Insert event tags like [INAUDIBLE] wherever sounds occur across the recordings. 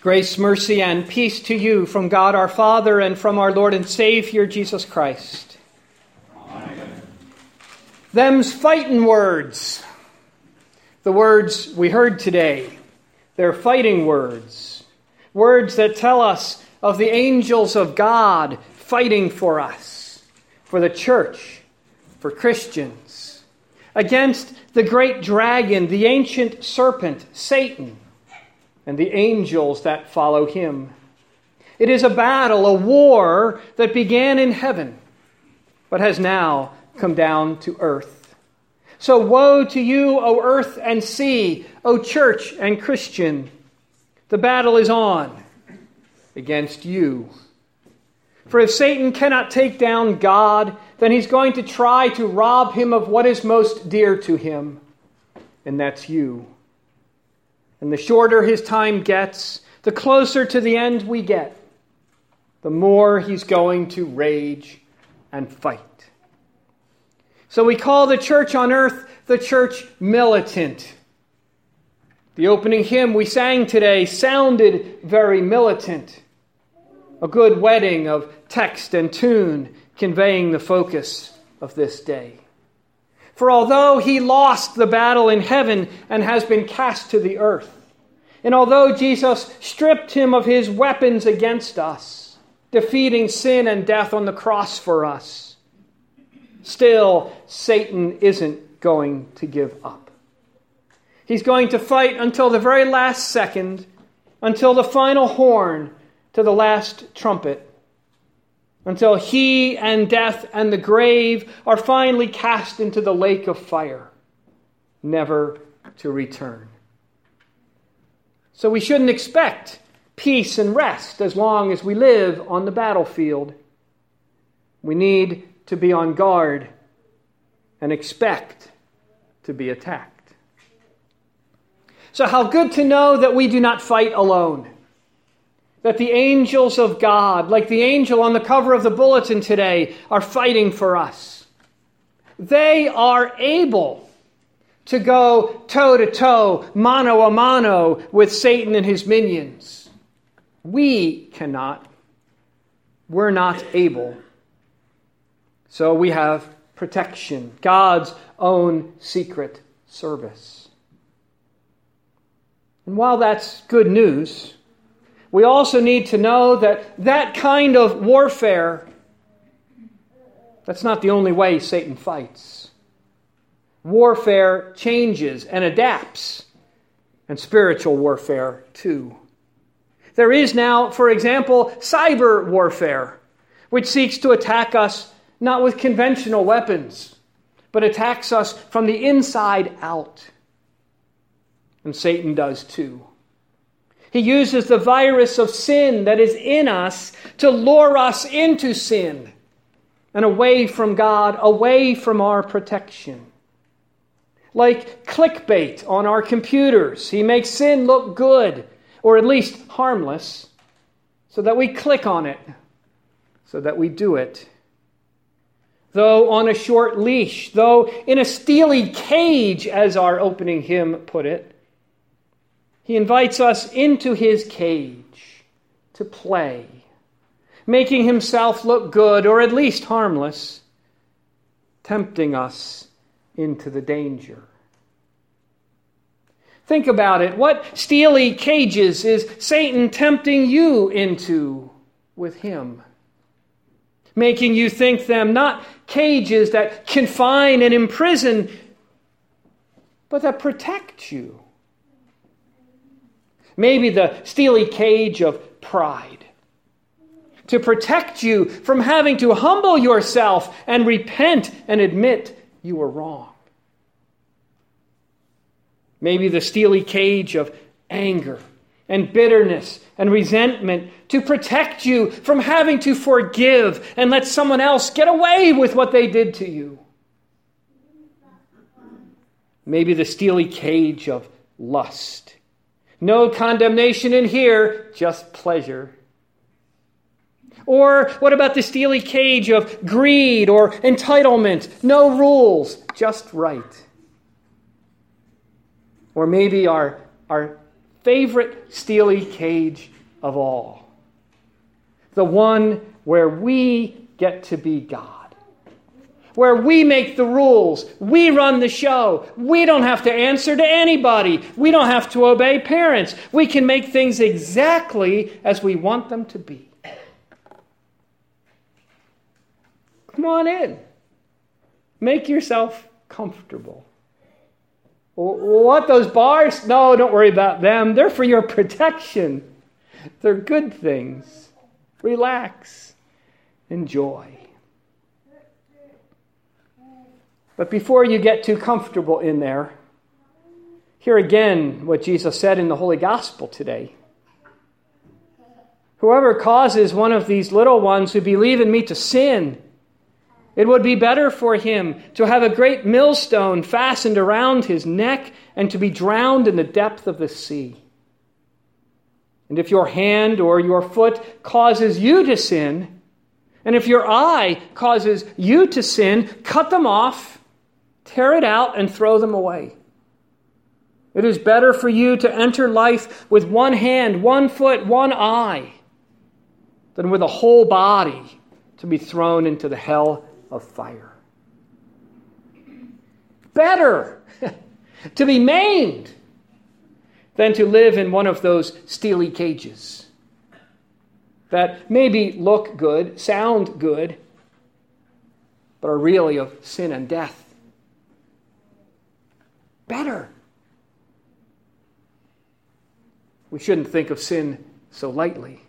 Grace, mercy, and peace to you from God our Father and from our Lord and Savior Jesus Christ. Amen. Them's fighting words. The words we heard today, they're fighting words. Words that tell us of the angels of God fighting for us, for the church, for Christians, against the great dragon, the ancient serpent, Satan and the angels that follow him. It is a battle, a war that began in heaven, but has now come down to earth. So woe to you, O earth and sea, O church and Christian. The battle is on against you. For if Satan cannot take down God, then he's going to try to rob him of what is most dear to him, and that's you. And the shorter his time gets, the closer to the end we get, the more he's going to rage and fight. So we call the church on earth the church militant. The opening hymn we sang today sounded very militant. A good wedding of text and tune conveying the focus of this day. For although he lost the battle in heaven and has been cast to the earth, and although Jesus stripped him of his weapons against us, defeating sin and death on the cross for us, still Satan isn't going to give up. He's going to fight until the very last second, until the final horn, to the last trumpet until he and death and the grave are finally cast into the lake of fire, never to return. So we shouldn't expect peace and rest as long as we live on the battlefield. We need to be on guard and expect to be attacked. So, how good to know that we do not fight alone that the angels of God, like the angel on the cover of the bulletin today, are fighting for us. They are able to go toe to toe, mano a mano, with Satan and his minions. We cannot. We're not able. So we have protection, God's own secret service. And while that's good news, we also need to know that that kind of warfare, that's not the only way Satan fights. Warfare changes and adapts, and spiritual warfare too. There is now, for example, cyber warfare, which seeks to attack us not with conventional weapons, but attacks us from the inside out. And Satan does too. He uses the virus of sin that is in us to lure us into sin and away from God, away from our protection. Like clickbait on our computers, he makes sin look good, or at least harmless, so that we click on it, so that we do it. Though on a short leash, though in a steely cage, as our opening hymn put it, he invites us into his cage to play, making himself look good or at least harmless, tempting us into the danger. Think about it. What steely cages is Satan tempting you into with him? Making you think them not cages that confine and imprison, but that protect you maybe the steely cage of pride, to protect you from having to humble yourself and repent and admit you were wrong. Maybe the steely cage of anger and bitterness and resentment to protect you from having to forgive and let someone else get away with what they did to you. Maybe the steely cage of lust no condemnation in here, just pleasure. Or what about the steely cage of greed or entitlement? No rules, just right. Or maybe our, our favorite steely cage of all. The one where we get to be God where we make the rules, we run the show. We don't have to answer to anybody, we don't have to obey parents. We can make things exactly as we want them to be. Come on in. Make yourself comfortable. What, those bars? No, don't worry about them. They're for your protection. They're good things. Relax. Enjoy. But before you get too comfortable in there, hear again what Jesus said in the Holy Gospel today. Whoever causes one of these little ones who believe in me to sin, it would be better for him to have a great millstone fastened around his neck and to be drowned in the depth of the sea. And if your hand or your foot causes you to sin, and if your eye causes you to sin, cut them off Tear it out and throw them away. It is better for you to enter life with one hand, one foot, one eye, than with a whole body to be thrown into the hell of fire. Better [LAUGHS] to be maimed than to live in one of those steely cages that maybe look good, sound good, but are really of sin and death better. We shouldn't think of sin so lightly.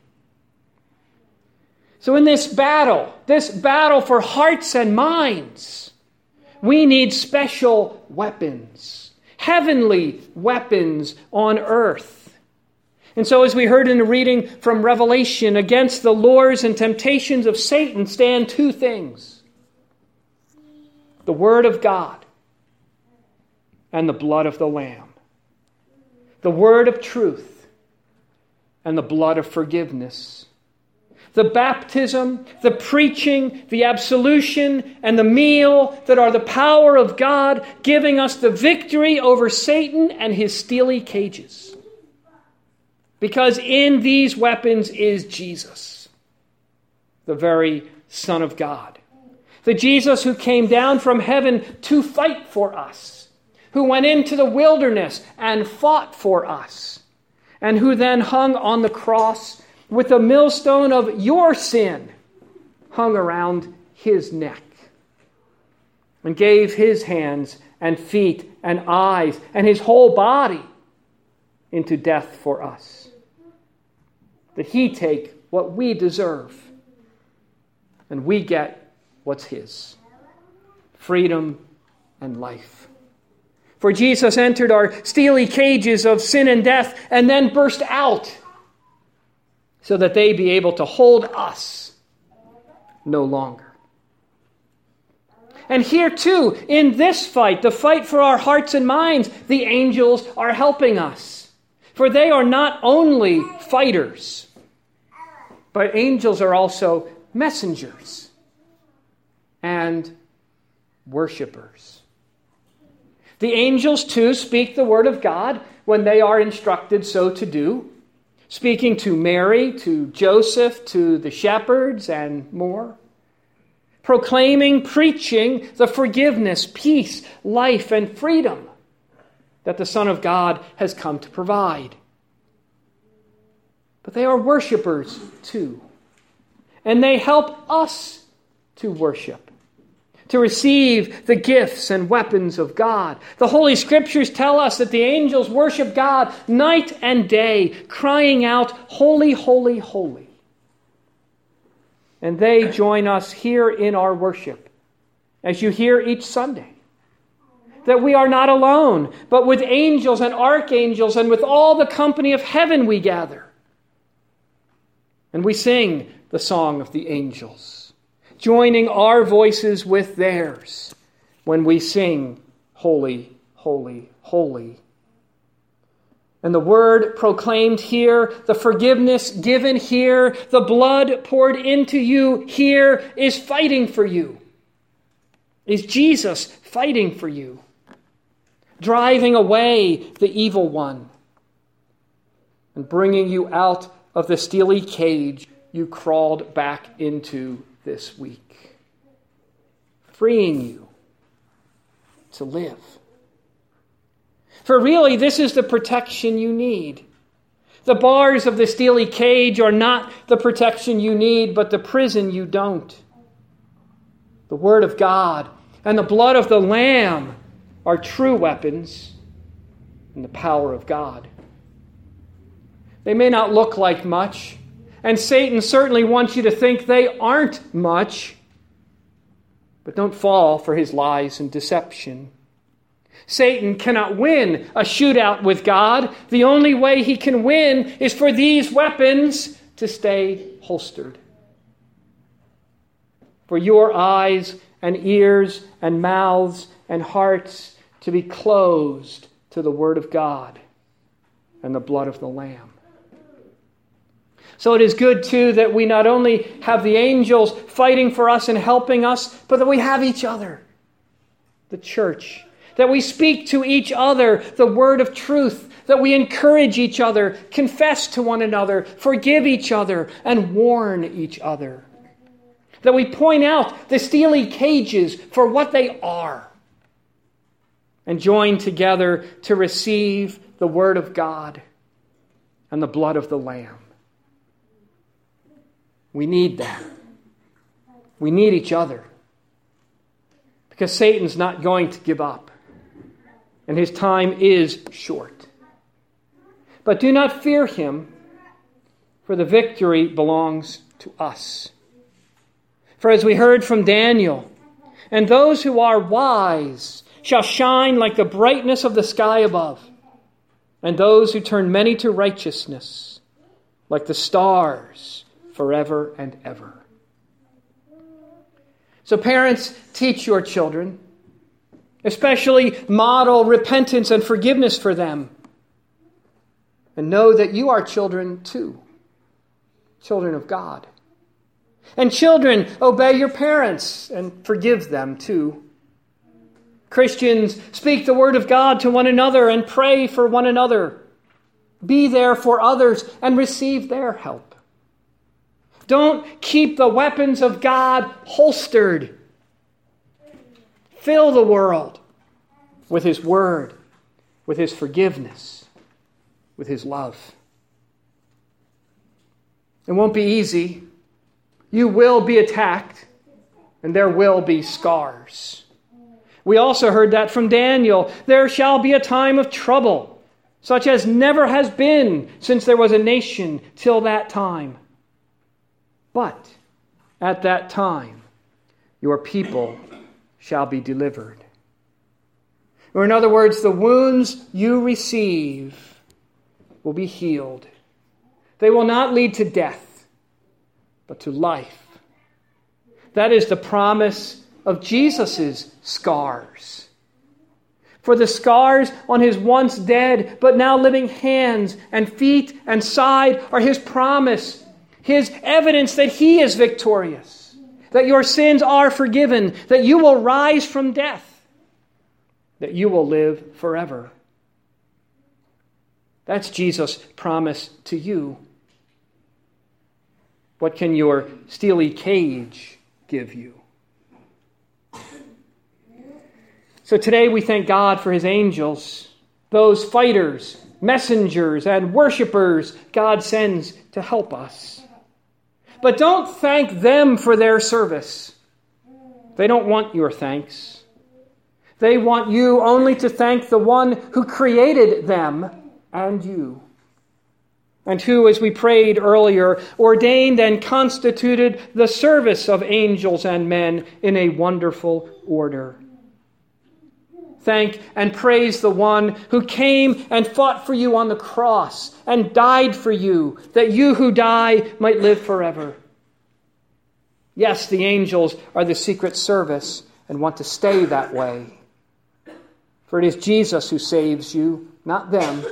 So, in this battle, this battle for hearts and minds, we need special weapons, heavenly weapons on earth. And so, as we heard in the reading from Revelation, against the lures and temptations of Satan stand two things the Word of God and the blood of the Lamb. The word of truth and the blood of forgiveness. The baptism, the preaching, the absolution, and the meal that are the power of God giving us the victory over Satan and his steely cages. Because in these weapons is Jesus, the very Son of God. The Jesus who came down from heaven to fight for us who went into the wilderness and fought for us, and who then hung on the cross with the millstone of your sin hung around his neck, and gave his hands and feet and eyes and his whole body into death for us. That he take what we deserve, and we get what's his freedom and life. For Jesus entered our steely cages of sin and death and then burst out so that they be able to hold us no longer. And here, too, in this fight, the fight for our hearts and minds, the angels are helping us. For they are not only fighters, but angels are also messengers and worshippers. The angels, too, speak the word of God when they are instructed so to do, speaking to Mary, to Joseph, to the shepherds, and more. Proclaiming, preaching the forgiveness, peace, life, and freedom that the Son of God has come to provide. But they are worshipers too. And they help us to worship to receive the gifts and weapons of God. The Holy Scriptures tell us that the angels worship God night and day, crying out, Holy, holy, holy. And they join us here in our worship, as you hear each Sunday. That we are not alone, but with angels and archangels and with all the company of heaven we gather. And we sing the song of the angels joining our voices with theirs when we sing, Holy, Holy, Holy. And the word proclaimed here, the forgiveness given here, the blood poured into you here is fighting for you. Is Jesus fighting for you? Driving away the evil one. and bringing you out of the steely cage you crawled back into this week, freeing you to live. For really, this is the protection you need. The bars of the steely cage are not the protection you need, but the prison you don't. The Word of God and the blood of the Lamb are true weapons and the power of God. They may not look like much, and Satan certainly wants you to think they aren't much, but don't fall for his lies and deception. Satan cannot win a shootout with God. The only way he can win is for these weapons to stay holstered. For your eyes and ears and mouths and hearts to be closed to the Word of God and the blood of the Lamb. So it is good, too, that we not only have the angels fighting for us and helping us, but that we have each other, the church, that we speak to each other the word of truth, that we encourage each other, confess to one another, forgive each other, and warn each other. That we point out the steely cages for what they are and join together to receive the Word of God and the blood of the Lamb. We need that. We need each other because Satan's not going to give up, and his time is short. But do not fear him, for the victory belongs to us. For as we heard from Daniel, and those who are wise shall shine like the brightness of the sky above, and those who turn many to righteousness like the stars forever and ever. So, parents, teach your children, especially model repentance and forgiveness for them. And know that you are children too, children of God. And children, obey your parents and forgive them too. Christians, speak the word of God to one another and pray for one another. Be there for others and receive their help. Don't keep the weapons of God holstered. Fill the world with His word, with His forgiveness, with His love. It won't be easy. You will be attacked, and there will be scars. We also heard that from Daniel. There shall be a time of trouble, such as never has been since there was a nation till that time. But at that time, your people shall be delivered. Or, in other words, the wounds you receive will be healed. They will not lead to death, but to life. That is the promise of Jesus' scars. For the scars on his once dead but now living hands and feet and side are his promise, his evidence that he is victorious, that your sins are forgiven, that you will rise from death, that you will live forever. That's Jesus' promise to you. What can your steely cage give you? So today we thank God for his angels, those fighters, messengers, and worshipers God sends to help us. But don't thank them for their service. They don't want your thanks. They want you only to thank the one who created them and you, and who, as we prayed earlier, ordained and constituted the service of angels and men in a wonderful order thank and praise the one who came and fought for you on the cross and died for you, that you who die might live forever. Yes, the angels are the secret service and want to stay that way. For it is Jesus who saves you, not them.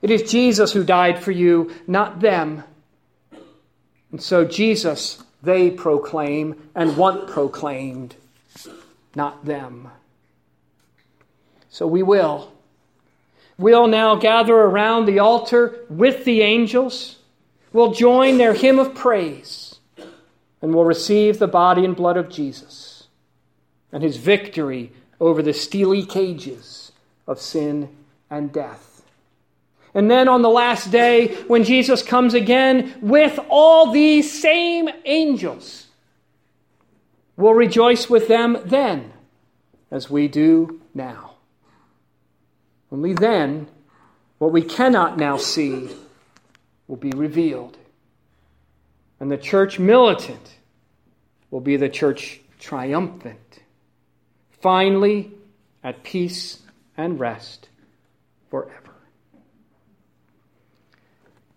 It is Jesus who died for you, not them. And so Jesus they proclaim and want proclaimed, not them. So we will. We'll now gather around the altar with the angels. We'll join their hymn of praise and we'll receive the body and blood of Jesus and his victory over the steely cages of sin and death. And then on the last day, when Jesus comes again with all these same angels, we'll rejoice with them then as we do now. Only then, what we cannot now see will be revealed. And the church militant will be the church triumphant. Finally, at peace and rest forever.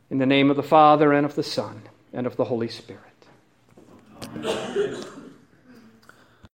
In the name of the Father, and of the Son, and of the Holy Spirit. Amen.